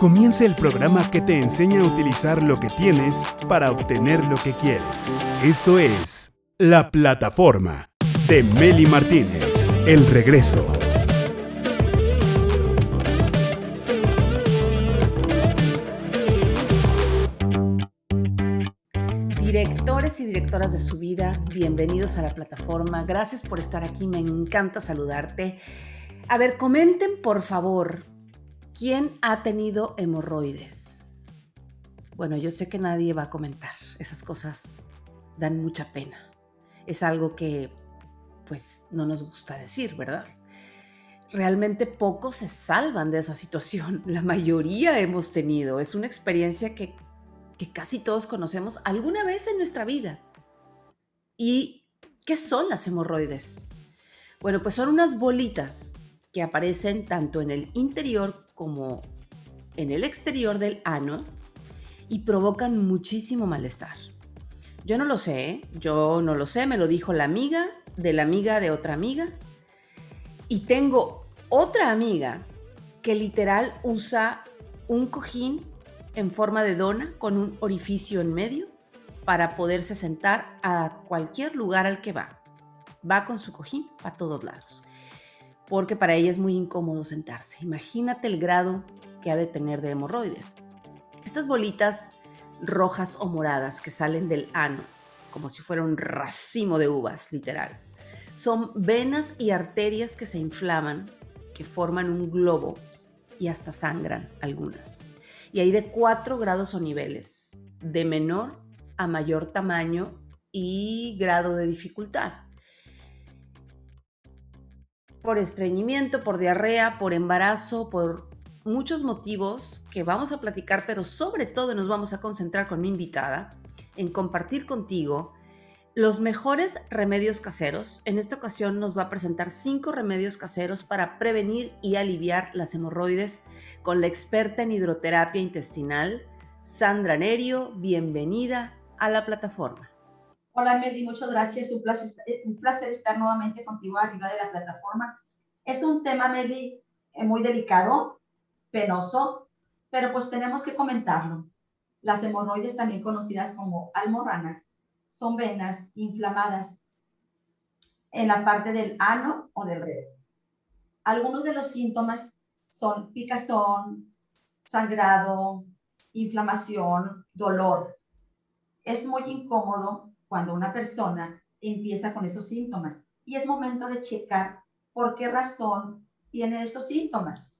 Comienza el programa que te enseña a utilizar lo que tienes para obtener lo que quieres. Esto es La Plataforma de Meli Martínez. El regreso. Directores y directoras de su vida, bienvenidos a la plataforma. Gracias por estar aquí, me encanta saludarte. A ver, comenten por favor ¿Quién ha tenido hemorroides? Bueno, yo sé que nadie va a comentar. Esas cosas dan mucha pena. Es algo que, pues, no nos gusta decir, ¿verdad? Realmente pocos se salvan de esa situación. La mayoría hemos tenido. Es una experiencia que, que casi todos conocemos alguna vez en nuestra vida. ¿Y qué son las hemorroides? Bueno, pues son unas bolitas que aparecen tanto en el interior como en el exterior del ano y provocan muchísimo malestar. Yo no lo sé, yo no lo sé, me lo dijo la amiga de la amiga de otra amiga. Y tengo otra amiga que literal usa un cojín en forma de dona con un orificio en medio para poderse sentar a cualquier lugar al que va. Va con su cojín a todos lados porque para ella es muy incómodo sentarse. Imagínate el grado que ha de tener de hemorroides. Estas bolitas rojas o moradas que salen del ano, como si fuera un racimo de uvas, literal, son venas y arterias que se inflaman, que forman un globo y hasta sangran algunas. Y hay de cuatro grados o niveles, de menor a mayor tamaño y grado de dificultad por estreñimiento, por diarrea, por embarazo, por muchos motivos que vamos a platicar, pero sobre todo nos vamos a concentrar con mi invitada en compartir contigo los mejores remedios caseros. En esta ocasión nos va a presentar cinco remedios caseros para prevenir y aliviar las hemorroides con la experta en hidroterapia intestinal, Sandra Nerio. Bienvenida a la plataforma. Hola Medi, muchas gracias. Un placer, estar nuevamente contigo arriba de la plataforma. Es un tema, eh, muy delicado, penoso, pero pues tenemos que comentarlo. Las hemorroides, también conocidas como almorranas, son venas inflamadas en la parte del ano o del recto. Algunos de los síntomas son picazón, sangrado, inflamación, dolor. Es muy incómodo cuando una persona empieza con esos síntomas. Y es momento de checar por qué razón tiene esos síntomas.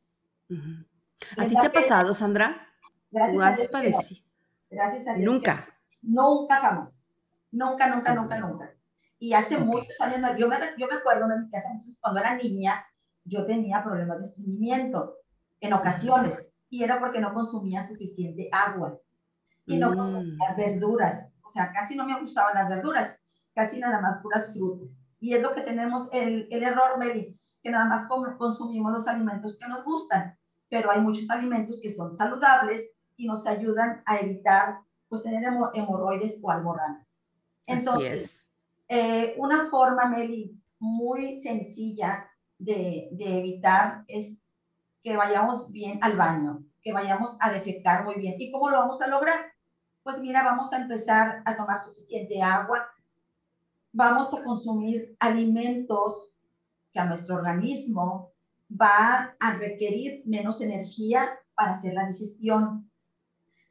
¿A ti te ha pasado, Sandra? Gracias ¿Tú has padecido? Gracias a Dios. Nunca. Nunca jamás. Nunca, nunca, nunca, nunca. Y hace muchos años, yo me, yo me acuerdo que hace muchos, cuando era niña, yo tenía problemas de estreñimiento en ocasiones. Y era porque no consumía suficiente agua. Y no mm. consumía verduras o sea, casi no me gustaban las verduras, casi nada más puras frutas. Y es lo que tenemos el, el error, Mary, que nada más consumimos los alimentos que nos gustan, pero hay muchos alimentos que son saludables y nos ayudan a evitar pues tener hemorroides o almorranas. Entonces, eh, una forma, Meli, muy sencilla de, de, evitar es que vayamos bien al baño, que vayamos a defecar muy bien. ¿Y cómo lo vamos a lograr? pues mira, vamos a empezar a tomar suficiente agua, vamos a consumir alimentos que a nuestro organismo va a requerir menos energía para hacer la digestión.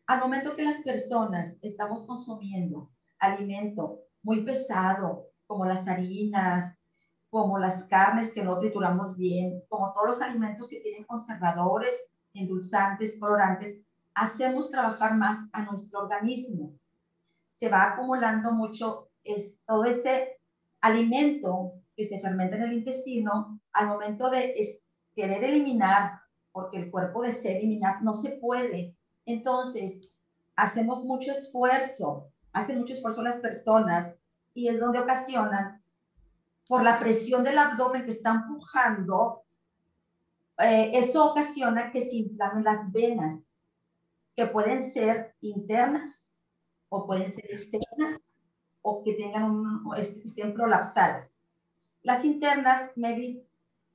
Al momento que las personas estamos consumiendo alimento muy pesado, como las harinas, como las carnes que no trituramos bien, como todos los alimentos que tienen conservadores, endulzantes, colorantes, hacemos trabajar más a nuestro organismo. Se va acumulando mucho es, todo ese alimento que se fermenta en el intestino al momento de querer eliminar, porque el cuerpo desea eliminar, no se puede. Entonces, hacemos mucho esfuerzo, hacen mucho esfuerzo las personas y es donde ocasionan, por la presión del abdomen que está empujando, eh, eso ocasiona que se inflamen las venas que pueden ser internas o pueden ser externas o que tengan un, estén prolapsadas. Las internas, Mary,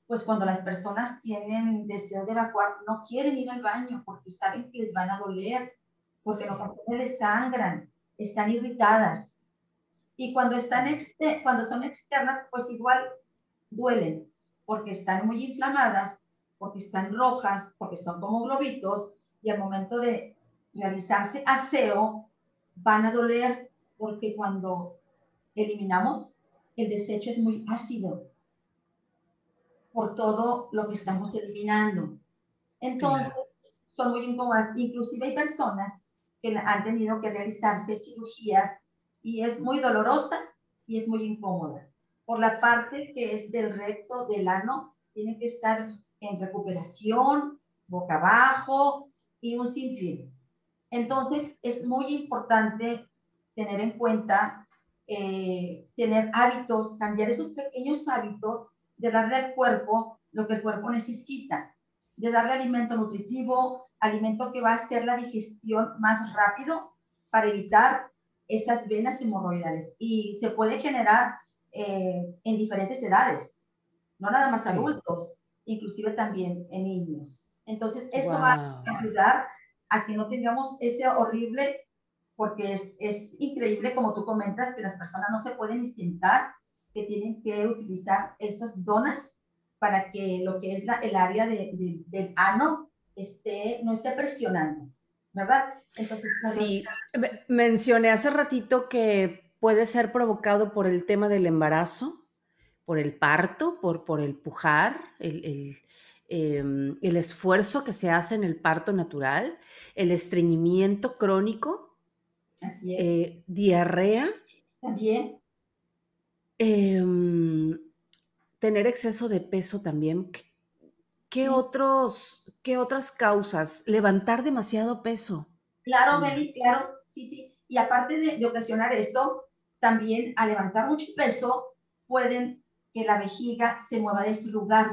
pues cuando las personas tienen deseo de evacuar, no quieren ir al baño porque saben que les van a doler, porque no les sangran, están irritadas. Y cuando, están cuando son externas, pues igual duelen, porque están muy inflamadas, porque están rojas, porque son como globitos, y al momento de realizarse aseo, van a doler, porque cuando eliminamos, el desecho es muy ácido por todo lo que estamos eliminando. Entonces, son muy incómodas. Inclusive hay personas que han tenido que realizarse cirugías y es muy dolorosa y es muy incómoda. Por la parte que es del recto, del ano, tiene que estar en recuperación, boca abajo y un sinfín. Entonces, es muy importante tener en cuenta, eh, tener hábitos, cambiar esos pequeños hábitos de darle al cuerpo lo que el cuerpo necesita, de darle alimento nutritivo, alimento que va a hacer la digestión más rápido para evitar esas venas hemorroidales. Y se puede generar eh, en diferentes edades, no nada más adultos, inclusive también en niños. Entonces, eso va a ayudar a que no tengamos ese horrible, porque es, es increíble, como tú comentas, que las personas no se pueden ni sentar que tienen que utilizar esas donas para que lo que es la, el área de, del ano esté, no esté presionando, ¿verdad? Entonces, sí, mencioné hace ratito que puede ser provocado por el tema del embarazo, por el parto, por, por el pujar, el, el, em, el esfuerzo que se hace en el parto natural, el estreñimiento crónico, eh, diarrea. También. Em, tener exceso de peso también. ¿Qué, otros, ¿Qué otras causas? Levantar demasiado peso. Claro, Meli, claro, sí, sí. Y aparte de, ocasionar eso, también al levantar mucho peso, pueden que la vejiga se mueva de su lugar.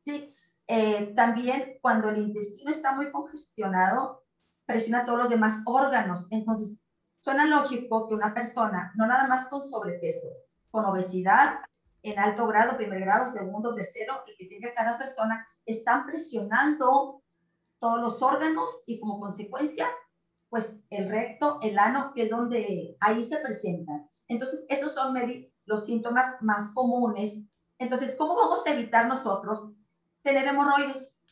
Sí, eh, también cuando el intestino está muy congestionado, presiona todos los demás órganos. Entonces, Suena lógico que una persona, no nada más con sobrepeso, con obesidad en alto grado, primer grado, segundo, tercero, y que tenga cada persona, están presionando todos los órganos y como consecuencia, pues el recto, el ano, que es donde ahí se presentan. Entonces, esos son los síntomas más comunes. Entonces, ¿cómo vamos a evitar nosotros tener hemorroides?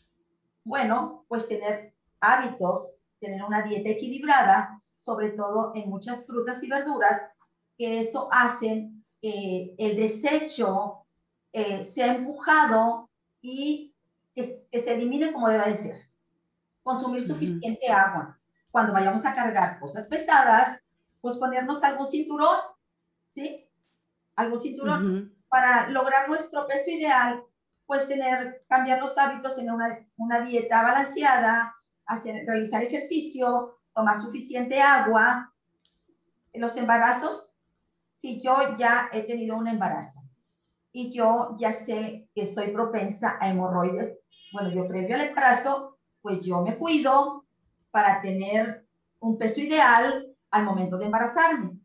Bueno, pues tener hábitos, tener una dieta equilibrada, sobre todo en muchas frutas y verduras, que eso hace que el desecho eh, sea empujado y que, se elimine como debe de ser. Consumir suficiente agua. Cuando vayamos a cargar cosas pesadas, pues ponernos algún cinturón, ¿sí? Algún cinturón para lograr nuestro peso ideal, pues tener, cambiar los hábitos, tener una, una dieta balanceada, hacer, realizar ejercicio, tomar suficiente agua. Los embarazos, si yo ya he tenido un embarazo y yo ya sé que soy propensa a hemorroides, bueno, yo previo al embarazo, pues yo me cuido para tener un peso ideal al momento de embarazarme.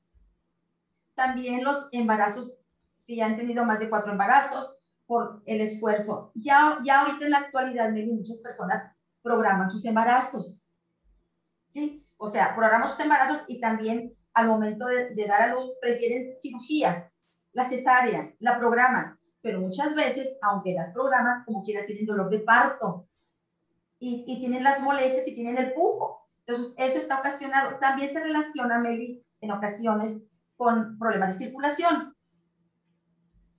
También los embarazos que ya han tenido más de cuatro embarazos por el esfuerzo. Ya, ya ahorita en la actualidad, muchas personas programan sus embarazos. ¿sí? O sea, programan sus embarazos y también al momento de, dar a luz prefieren cirugía, la cesárea, la programan, pero muchas veces, aunque las programan, como quiera tienen dolor de parto y, y tienen las molestias y tienen el pujo. Entonces, eso está ocasionado. También se relaciona, Meli, en ocasiones con problemas de circulación.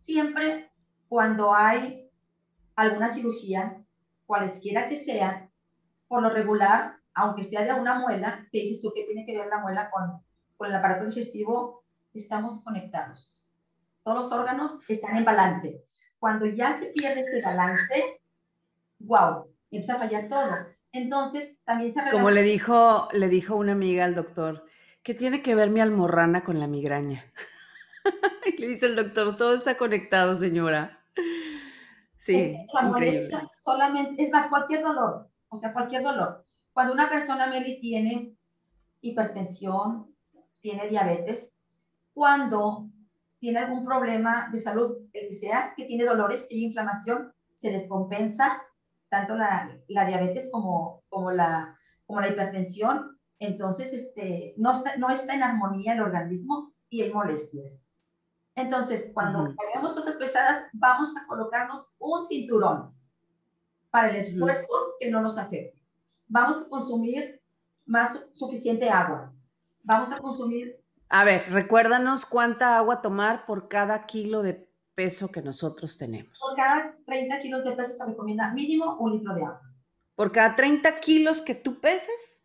Siempre cuando hay alguna cirugía, cualesquiera que sean, por lo regular aunque sea de una muela, que dices tú que tiene que ver la muela con, con el aparato digestivo, estamos conectados. Todos los órganos están en balance. Cuando ya se pierde este balance, wow, empieza a fallar todo. Entonces, también se Como le dijo, le dijo una amiga al doctor, ¿qué tiene que ver mi almorrana con la migraña? y le dice el doctor, todo está conectado, señora. Sí, es, solamente, es más, cualquier dolor, o sea, cualquier dolor. Cuando una persona, Meli, tiene hipertensión, tiene diabetes, cuando tiene algún problema de salud, el que sea, que tiene dolores, que hay inflamación, se descompensa tanto la, la diabetes como, como, la, como la hipertensión. Entonces, este, no, está, no está en armonía el organismo y hay molestias. Entonces, cuando uh cosas pesadas, vamos a colocarnos un cinturón para el esfuerzo que no nos afecte. Vamos a consumir más suficiente agua. Vamos a consumir... A ver, recuérdanos cuánta agua tomar por cada kilo de peso que nosotros tenemos. Por cada 30 kilos de peso se recomienda mínimo un litro de agua. Por cada 30 kilos que tú peses,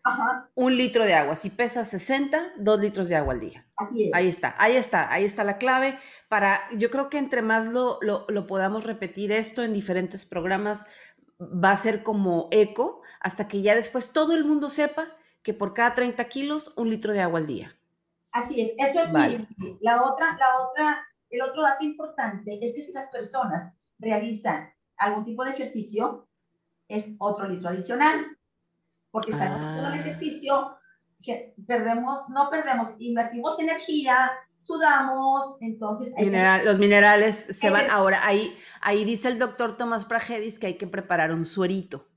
un litro de agua. Si pesas 60, dos litros de agua al día. Así es. Ahí está, ahí está, ahí está la clave. Para, yo creo que entre más lo, lo, lo podamos repetir esto en diferentes programas, va a ser como eco hasta que ya después todo el mundo sepa que por cada 30 kilos, un litro de agua al día. Así es, eso es vale. La otra, la otra, el otro dato importante es que si las personas realizan algún tipo de ejercicio, es otro litro adicional. Porque sabemos que con el ah. ejercicio que perdemos, no perdemos, invertimos energía, sudamos, entonces... Los minerales se van. Ahora, ahí, ahí dice el doctor Tomás Pragedis que hay que preparar un suerito.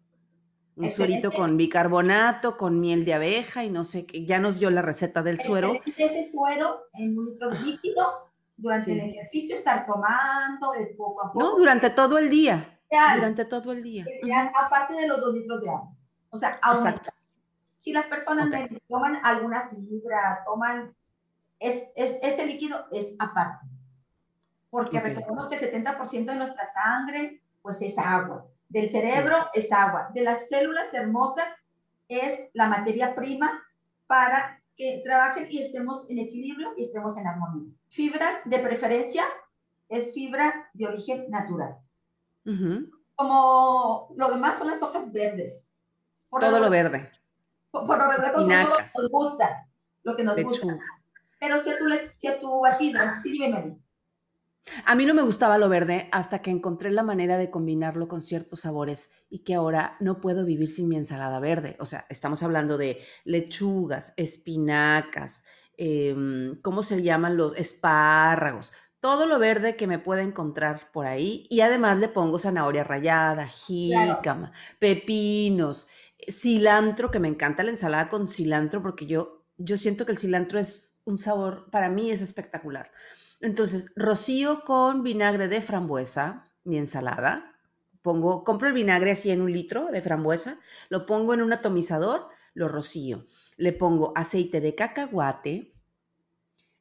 Un suerito con bicarbonato, con miel de abeja y no sé qué. Ya nos dio la receta del suero. Ese suero en un litro líquido durante el ejercicio, estar tomando de poco a poco. No, durante todo el día. durante todo el día. aparte de los dos litros de agua. O sea, Exacto. Si las personas toman alguna fibra, toman es, es, ese líquido es aparte. Porque recordemos que el 70% de nuestra sangre, pues es agua. Del cerebro es agua. De las células hermosas es la materia prima para que trabajen y estemos en equilibrio y estemos en armonía. Fibras de preferencia es fibra de origen natural. Como lo demás son las hojas verdes. Todo lo, verde. Por, lo regular, nos gusta, lo que nos gusta. Pero si a tu, si a tu batido, sí, dime, A mí no me gustaba lo verde hasta que encontré la manera de combinarlo con ciertos sabores y que ahora no puedo vivir sin mi ensalada verde. O sea, estamos hablando de lechugas, espinacas, em, ¿cómo se llaman los espárragos? Todo lo verde que me pueda encontrar por ahí y además le pongo zanahoria rallada, jícama, pepinos, cilantro, que me encanta la ensalada con cilantro porque yo yo siento que el cilantro es un sabor, para mí es espectacular. Entonces, rocío con vinagre de frambuesa, mi ensalada. Pongo, compro el vinagre así en un litro de frambuesa, lo pongo en un atomizador, lo rocío. Le pongo aceite de cacahuate,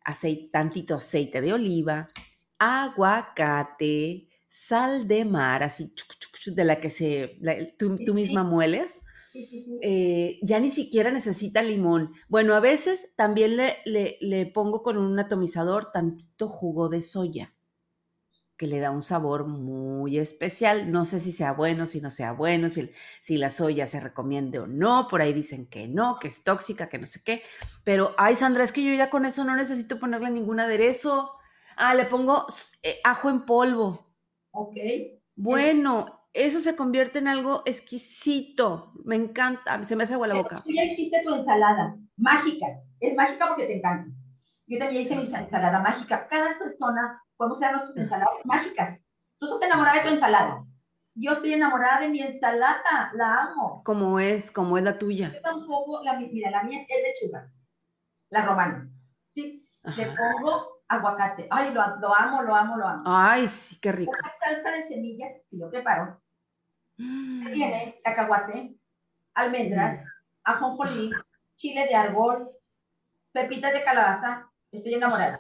aceite, tantito aceite de oliva, aguacate, sal de mar, así de la que se, tú, tú misma mueles eh, ya ni siquiera necesita limón. Bueno, a veces también le, le, pongo con un atomizador tantito jugo de soya, que le da un sabor muy especial. No sé si sea bueno, si no sea bueno, si, si la soya se recomiende o no. Por ahí dicen que no, que es tóxica, que no sé qué. Pero, ay, Sandra, es que yo ya con eso no necesito ponerle ningún aderezo. Ah, le pongo eh, ajo en polvo. Ok. Bueno, eso se convierte en algo exquisito. Me encanta, se me hace agua la boca. Tú ya hiciste tu ensalada mágica. Es mágica porque te encanta. Yo también hice mi ensalada mágica. Cada persona podemos hacer nuestras ensaladas mágicas. Tú estás enamorada de tu ensalada. Yo estoy enamorada de mi ensalada, la amo. ¿Cómo es? ¿Cómo es la tuya? Yo tampoco, la, mira, la mía es lechuga, la romana. ¿sí? Le pongo aguacate. Ay, lo, amo, lo amo, lo amo. Ay, sí, qué rico. Una salsa de semillas que yo preparo. Mm. Tiene cacahuate, almendras, mm. ajonjolí, chile de árbol, pepitas de calabaza. Estoy enamorada.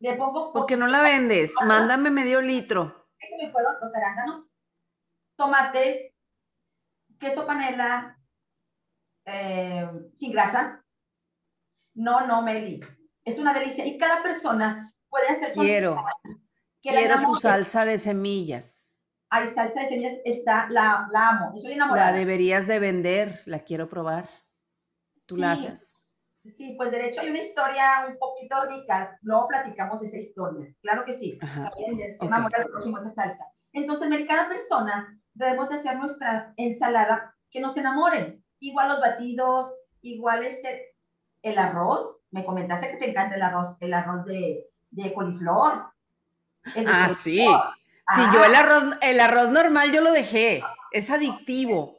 Le pongo... ¿Por qué no la vendes? Mándame medio litro. Se me fueron los arándanos, tomate, queso panela, eh, sin grasa. No, no, Meli es una delicia y cada persona puede hacer su Quiero, quiero tu salsa de semillas. Hay salsa de semillas, está, la, la amo, estoy enamorada. La deberías de vender, la quiero probar. Tú la haces. Sí, pues de hecho hay una historia un poquito rica, luego platicamos de esa historia, claro que sí, se enamora el próximo esa salsa. Entonces, cada persona debemos de hacer nuestra ensalada que nos enamoren, igual los batidos, igual este, el arroz, me comentaste que te encanta el arroz, el arroz de de coliflor. ah, sí. Sí, yo el arroz, el arroz normal yo lo dejé. Es adictivo.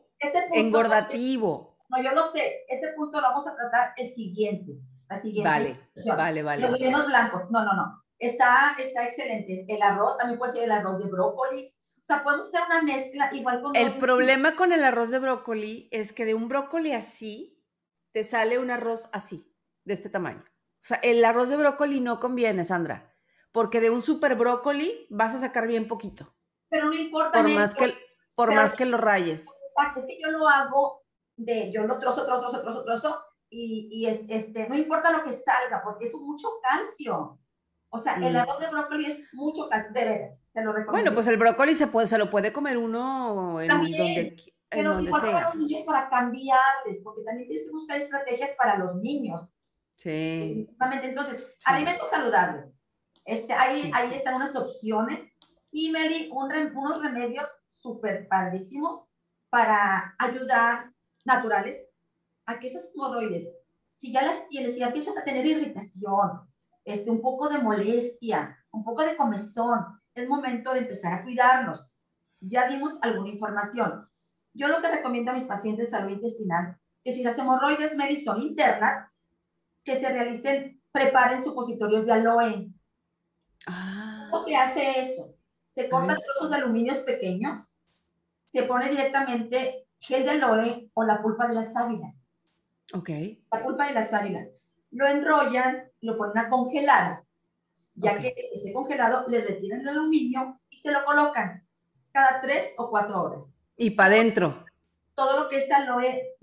engordativo. No, yo lo sé. Ese punto lo vamos a tratar el siguiente. La siguiente. Vale, vale, vale. Los rellenos blancos. No, no, no. Está, está excelente. El arroz también puede ser el arroz de brócoli. O sea, podemos hacer una mezcla igual con... El problema con el arroz de brócoli es que de un brócoli así, te sale un arroz así, de este tamaño. O sea, el arroz de brócoli no conviene, Sandra porque de un super brócoli vas a sacar bien poquito. Pero no importa. Por más que, por más que lo rayes. Es que yo lo hago de, yo lo trozo, trozo, trozo, trozo, trozo, y, y es, este, no importa lo que salga, porque es mucho calcio. O sea, el mm. arroz de brócoli es mucho calcio, de veras, se lo recomiendo. Bueno, pues el brócoli se, puede, se lo puede comer uno en también, donde, en donde sea. Para los niños para cambiarles, porque también tienes que buscar estrategias para los niños. Sí. Entonces, alimento saludable este, ahí, ahí están unas opciones. Y Mary, unos remedios súper padrísimos para ayudar naturales a que esas hemorroides, si ya las tienes, si ya empiezas a tener irritación, este, un poco de molestia, un poco de comezón, es momento de empezar a cuidarnos. Ya dimos alguna información. Yo lo que recomiendo a mis pacientes de salud intestinal, que si las hemorroides, Mary, son internas, que se realicen, preparen supositorios de aloe Ah. ¿Cómo se hace eso? Se cortan trozos de aluminio pequeños, se pone directamente gel de aloe o la pulpa de la sábila. Ok. La pulpa de la sábila. Lo enrollan, lo ponen a congelar. Ya que esté congelado, le retiran el aluminio y se lo colocan cada tres o cuatro horas. Y para adentro. Todo lo que es aloe,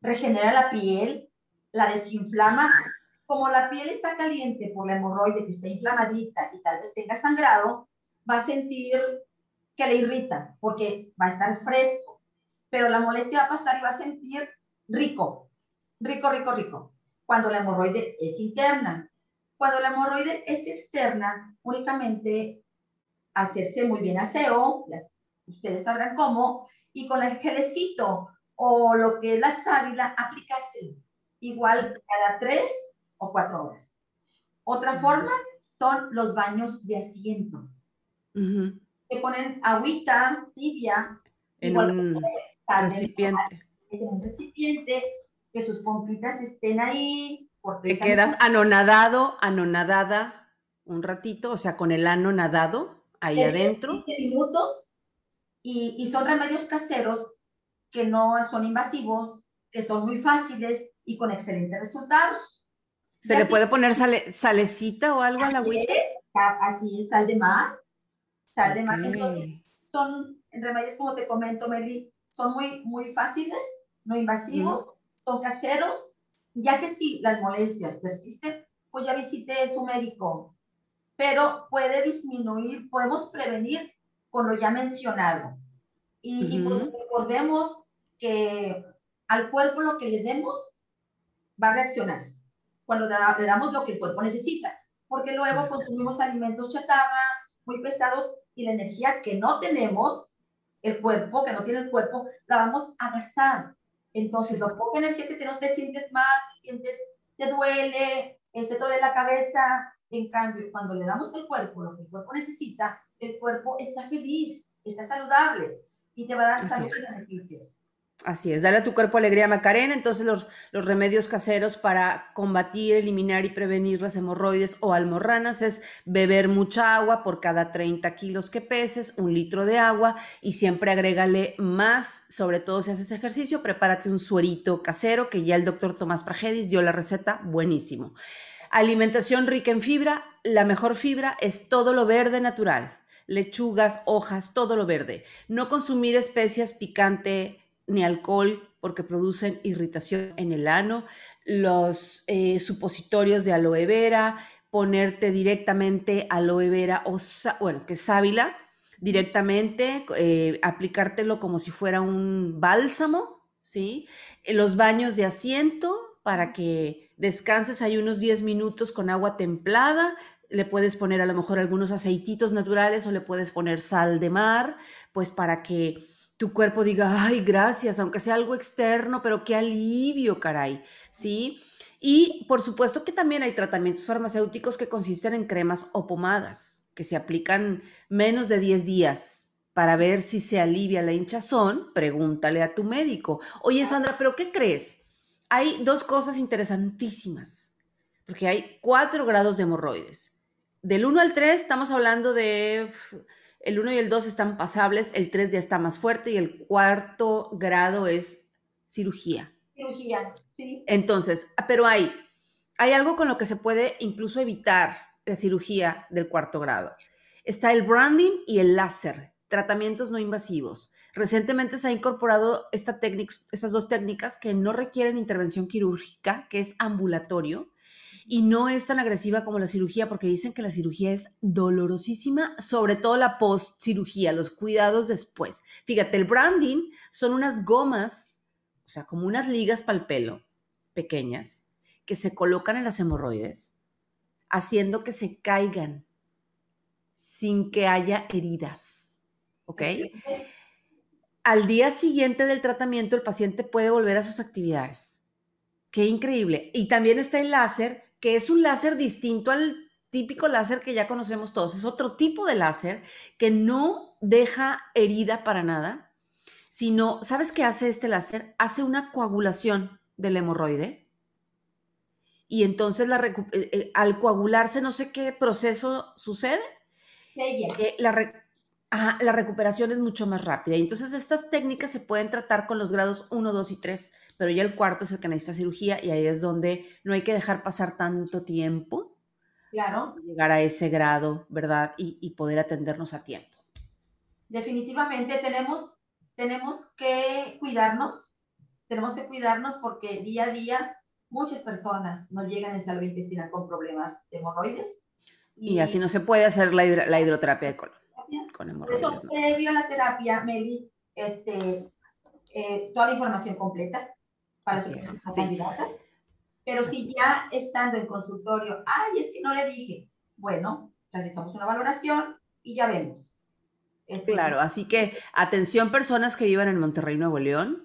regenera la piel, la desinflama como la piel está caliente por la hemorroide que está inflamadita y tal vez tenga sangrado, va a sentir que le irrita porque va a estar fresco, pero la molestia va a pasar y va a sentir rico, rico, rico, rico, cuando la hemorroide es interna. Cuando la hemorroide es externa, únicamente hacerse muy bien aseo, ustedes sabrán cómo, y con el gelecito o lo que es la sábila, aplicarse igual cada tres o cuatro horas. Otra forma son los baños de asiento. Que ponen agüita tibia en un recipiente. En un recipiente, que sus pompitas estén ahí. Te quedas anonadado, anonadada un ratito, o sea, con el ano nadado ahí adentro. 15 minutos y, y son remedios caseros que no son invasivos, que son muy fáciles y con excelentes resultados. ¿Se le puede poner salecita o algo a la agüita? así es, sal de mar. Sal de mar. son remedios, como te comento, Meli, son muy, muy fáciles, no invasivos, son caseros, ya que si las molestias persisten, pues ya visite a su médico. Pero puede disminuir, podemos prevenir con lo ya mencionado. Y, y pues recordemos que al cuerpo lo que le demos va a reaccionar cuando le damos lo que el cuerpo necesita, porque luego consumimos alimentos chatarra muy pesados y la energía que no tenemos, el cuerpo, que no tiene el cuerpo, la vamos a gastar. Entonces, la poca energía que tenemos, te sientes mal, te sientes, te duele, se te duele la cabeza. En cambio, cuando le damos al cuerpo lo que el cuerpo necesita, el cuerpo está feliz, está saludable y te va a dar salud y beneficios. Así es, dale a tu cuerpo alegría Macarena. Entonces, los, los, remedios caseros para combatir, eliminar y prevenir las hemorroides o almorranas es beber mucha agua por cada 30 kilos que peses, un litro de agua y siempre agrégale más, sobre todo si haces ejercicio, prepárate un suerito casero que ya el doctor Tomás Pragedis dio la receta, buenísimo. Alimentación rica en fibra, la mejor fibra es todo lo verde natural lechugas, hojas, todo lo verde. No consumir especias picante, ni alcohol porque producen irritación en el ano, los eh, supositorios de aloe vera, ponerte directamente aloe vera o, bueno, que sábila, directamente, eh, aplicártelo como si fuera un bálsamo, ¿sí? Los baños de asiento para que descanses ahí unos 10 minutos con agua templada, le puedes poner a lo mejor algunos aceititos naturales o le puedes poner sal de mar, pues para que tu cuerpo diga, ay, gracias, aunque sea algo externo, pero qué alivio, caray, ¿sí? Y por supuesto que también hay tratamientos farmacéuticos que consisten en cremas o pomadas, que se aplican menos de 10 días para ver si se alivia la hinchazón, pregúntale a tu médico. Oye, Sandra, ¿pero qué crees? Hay dos cosas interesantísimas, porque hay cuatro grados de hemorroides. Del 1 al 3 estamos hablando de el 1 y el 2 están pasables, el 3 ya está más fuerte y el cuarto grado es cirugía. Cirugía, sí. Entonces, ah, pero hay, hay algo con lo que se puede incluso evitar la cirugía del cuarto grado. Está el branding y el láser, tratamientos no invasivos. Recientemente se ha incorporado esta estas dos técnicas que no requieren intervención quirúrgica, que es ambulatorio, y no es tan agresiva como la cirugía porque dicen que la cirugía es dolorosísima, sobre todo la post cirugía, los cuidados después. Fíjate, el branding son unas gomas, o sea, como unas ligas para el pelo pequeñas que se colocan en las hemorroides, haciendo que se caigan sin que haya heridas. ¿Ok? Al día siguiente del tratamiento, el paciente puede volver a sus actividades. Qué increíble. Y también está el láser, que es un láser distinto al típico láser que ya conocemos todos. Es otro tipo de láser que no deja herida para nada, sino, ¿sabes qué hace este láser? Hace una coagulación del hemorroide. Y entonces la eh, eh, al coagularse, no sé qué proceso sucede. Que la, la recuperación es mucho más rápida. Y entonces estas técnicas se pueden tratar con los grados 1, 2 y 3 pero ya el cuarto es el que necesita cirugía y ahí es donde no hay que dejar pasar tanto tiempo. Claro. Llegar a ese grado, ¿verdad? Y, poder atendernos a tiempo. Definitivamente tenemos, tenemos que cuidarnos, tenemos que cuidarnos porque día a día muchas personas no llegan en salud intestinal con problemas de hemorroides. Y, así no se puede hacer la, hidroterapia de colon. Con hemorroides. Por eso, previo a la terapia, Meli, este, eh, toda la información completa, para Pero si ya estando en consultorio, ay, es que no le dije, bueno, realizamos una valoración y ya vemos. Este, claro, así que atención personas que vivan en Monterrey, Nuevo León,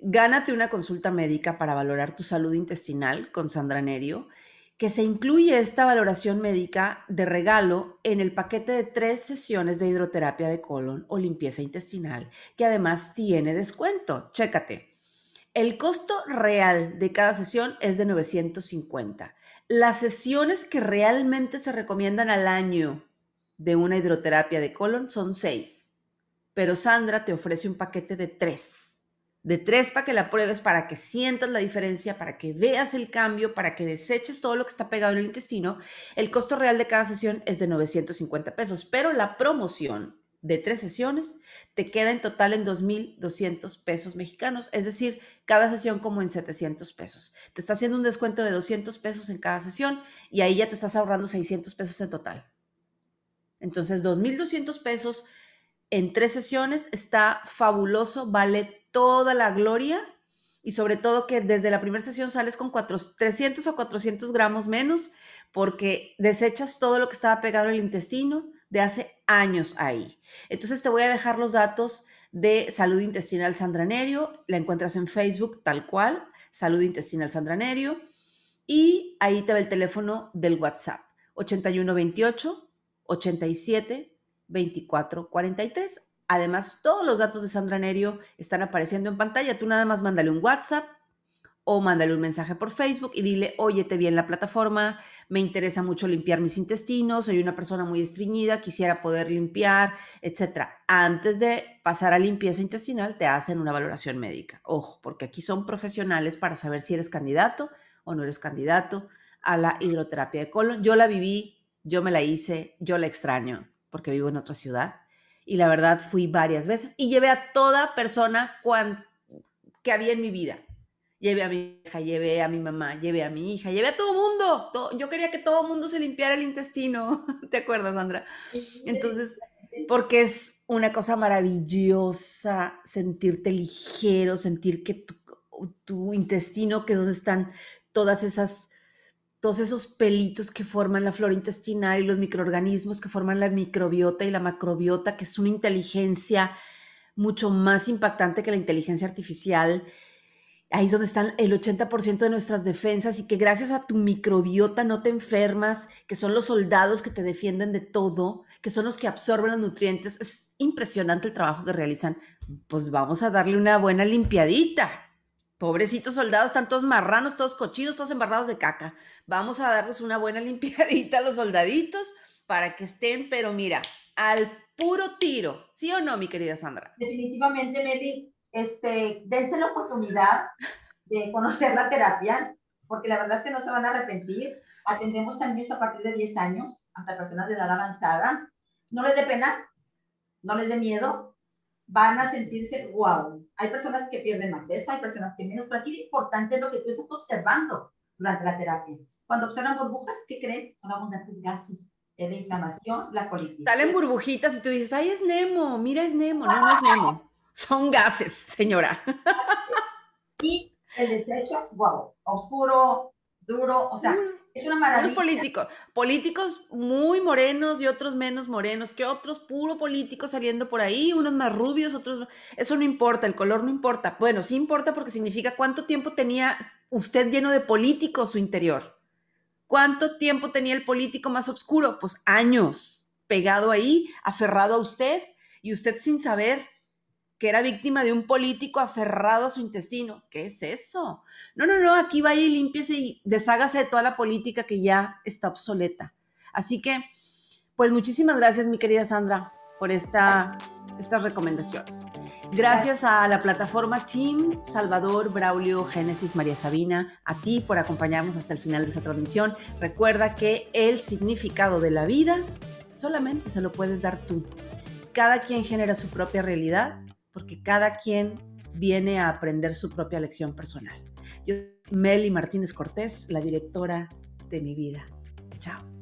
gánate una consulta médica para valorar tu salud intestinal con Sandra Nerio, que se incluye esta valoración médica de regalo en el paquete de tres sesiones de hidroterapia de colon o limpieza intestinal, que además tiene descuento. Chécate. El costo real de cada sesión es de 950. Las sesiones que realmente se recomiendan al año de una hidroterapia de colon son seis, pero Sandra te ofrece un paquete de tres. De tres para que la pruebes, para que sientas la diferencia, para que veas el cambio, para que deseches todo lo que está pegado en el intestino. El costo real de cada sesión es de 950 pesos, pero la promoción de tres sesiones, te queda en total en 2.200 pesos mexicanos, es decir, cada sesión como en 700 pesos. Te está haciendo un descuento de 200 pesos en cada sesión y ahí ya te estás ahorrando 600 pesos en total. Entonces, 2.200 pesos en tres sesiones está fabuloso, vale toda la gloria y sobre todo que desde la primera sesión sales con 300 o 400 gramos menos porque desechas todo lo que estaba pegado en el intestino, de hace años ahí. Entonces te voy a dejar los datos de Salud Intestinal Sandranerio, la encuentras en Facebook tal cual, Salud Intestinal Sandranerio, y ahí te va el teléfono del WhatsApp, 8128 87 24 43. Además, todos los datos de Sandranerio están apareciendo en pantalla. Tú nada más mándale un WhatsApp o mándale un mensaje por Facebook y dile, oye, te vi en la plataforma, me interesa mucho limpiar mis intestinos, soy una persona muy estreñida, quisiera poder limpiar, etc. Antes de pasar a limpieza intestinal, te hacen una valoración médica. Ojo, porque aquí son profesionales para saber si eres candidato o no eres candidato a la hidroterapia de colon. Yo la viví, yo me la hice, yo la extraño porque vivo en otra ciudad y la verdad fui varias veces y llevé a toda persona que había en mi vida llevé a mi hija, llevé a mi mamá, llevé a mi hija, llevé a todo mundo. yo quería que todo mundo se limpiara el intestino. ¿Te acuerdas, Sandra? Entonces, porque es una cosa maravillosa sentirte ligero, sentir que tu, tu intestino, que es donde están todas esas, todos esos pelitos que forman la flora intestinal y los microorganismos que forman la microbiota y la macrobiota, que es una inteligencia mucho más impactante que la inteligencia artificial. Ahí es donde están el 80% de nuestras defensas y que gracias a tu microbiota no te enfermas, que son los soldados que te defienden de todo, que son los que absorben los nutrientes. Es impresionante el trabajo que realizan. Pues vamos a darle una buena limpiadita. Pobrecitos soldados, están todos marranos, todos cochinos, todos embarrados de caca. Vamos a darles una buena limpiadita a los soldaditos para que estén, pero mira, al puro tiro. ¿Sí o no, mi querida Sandra? Definitivamente, Meli, este, dense la oportunidad de conocer la terapia, porque la verdad es que no se van a arrepentir. Atendemos a niños a partir de 10 años, hasta personas de edad avanzada. No les dé pena, no les dé miedo, van a sentirse wow. Hay personas que pierden más peso, hay personas que menos, pero aquí lo importante es lo que tú estás observando durante la terapia. Cuando observan burbujas, ¿qué creen? Son abundantes gases de inflamación, la colitis. Salen burbujitas y tú dices, ay, es Nemo, mira, es Nemo. No, no es Nemo. Son gases, señora. y el desecho, wow, oscuro, duro, o sea, es una maravilla. Unos políticos, políticos muy morenos y otros menos morenos que otros, puro políticos saliendo por ahí, unos más rubios, otros, eso no importa, el color no importa. Bueno, sí importa porque significa cuánto tiempo tenía usted lleno de políticos su interior. ¿Cuánto tiempo tenía el político más oscuro? Pues años, pegado ahí, aferrado a usted y usted sin saber que era víctima de un político aferrado a su intestino. ¿Qué es eso? No, no, no, aquí vaya y límpiese y deshágase de toda la política que ya está obsoleta. Así que, pues muchísimas gracias, mi querida Sandra, por esta, estas recomendaciones. Gracias a la plataforma Team, Salvador, Braulio, Génesis, María Sabina, a ti por acompañarnos hasta el final de esta transmisión. Recuerda que el significado de la vida solamente se lo puedes dar tú. Cada quien genera su propia realidad porque cada quien viene a aprender su propia lección personal. Yo, Meli Martínez Cortés, la directora de mi vida. Chao.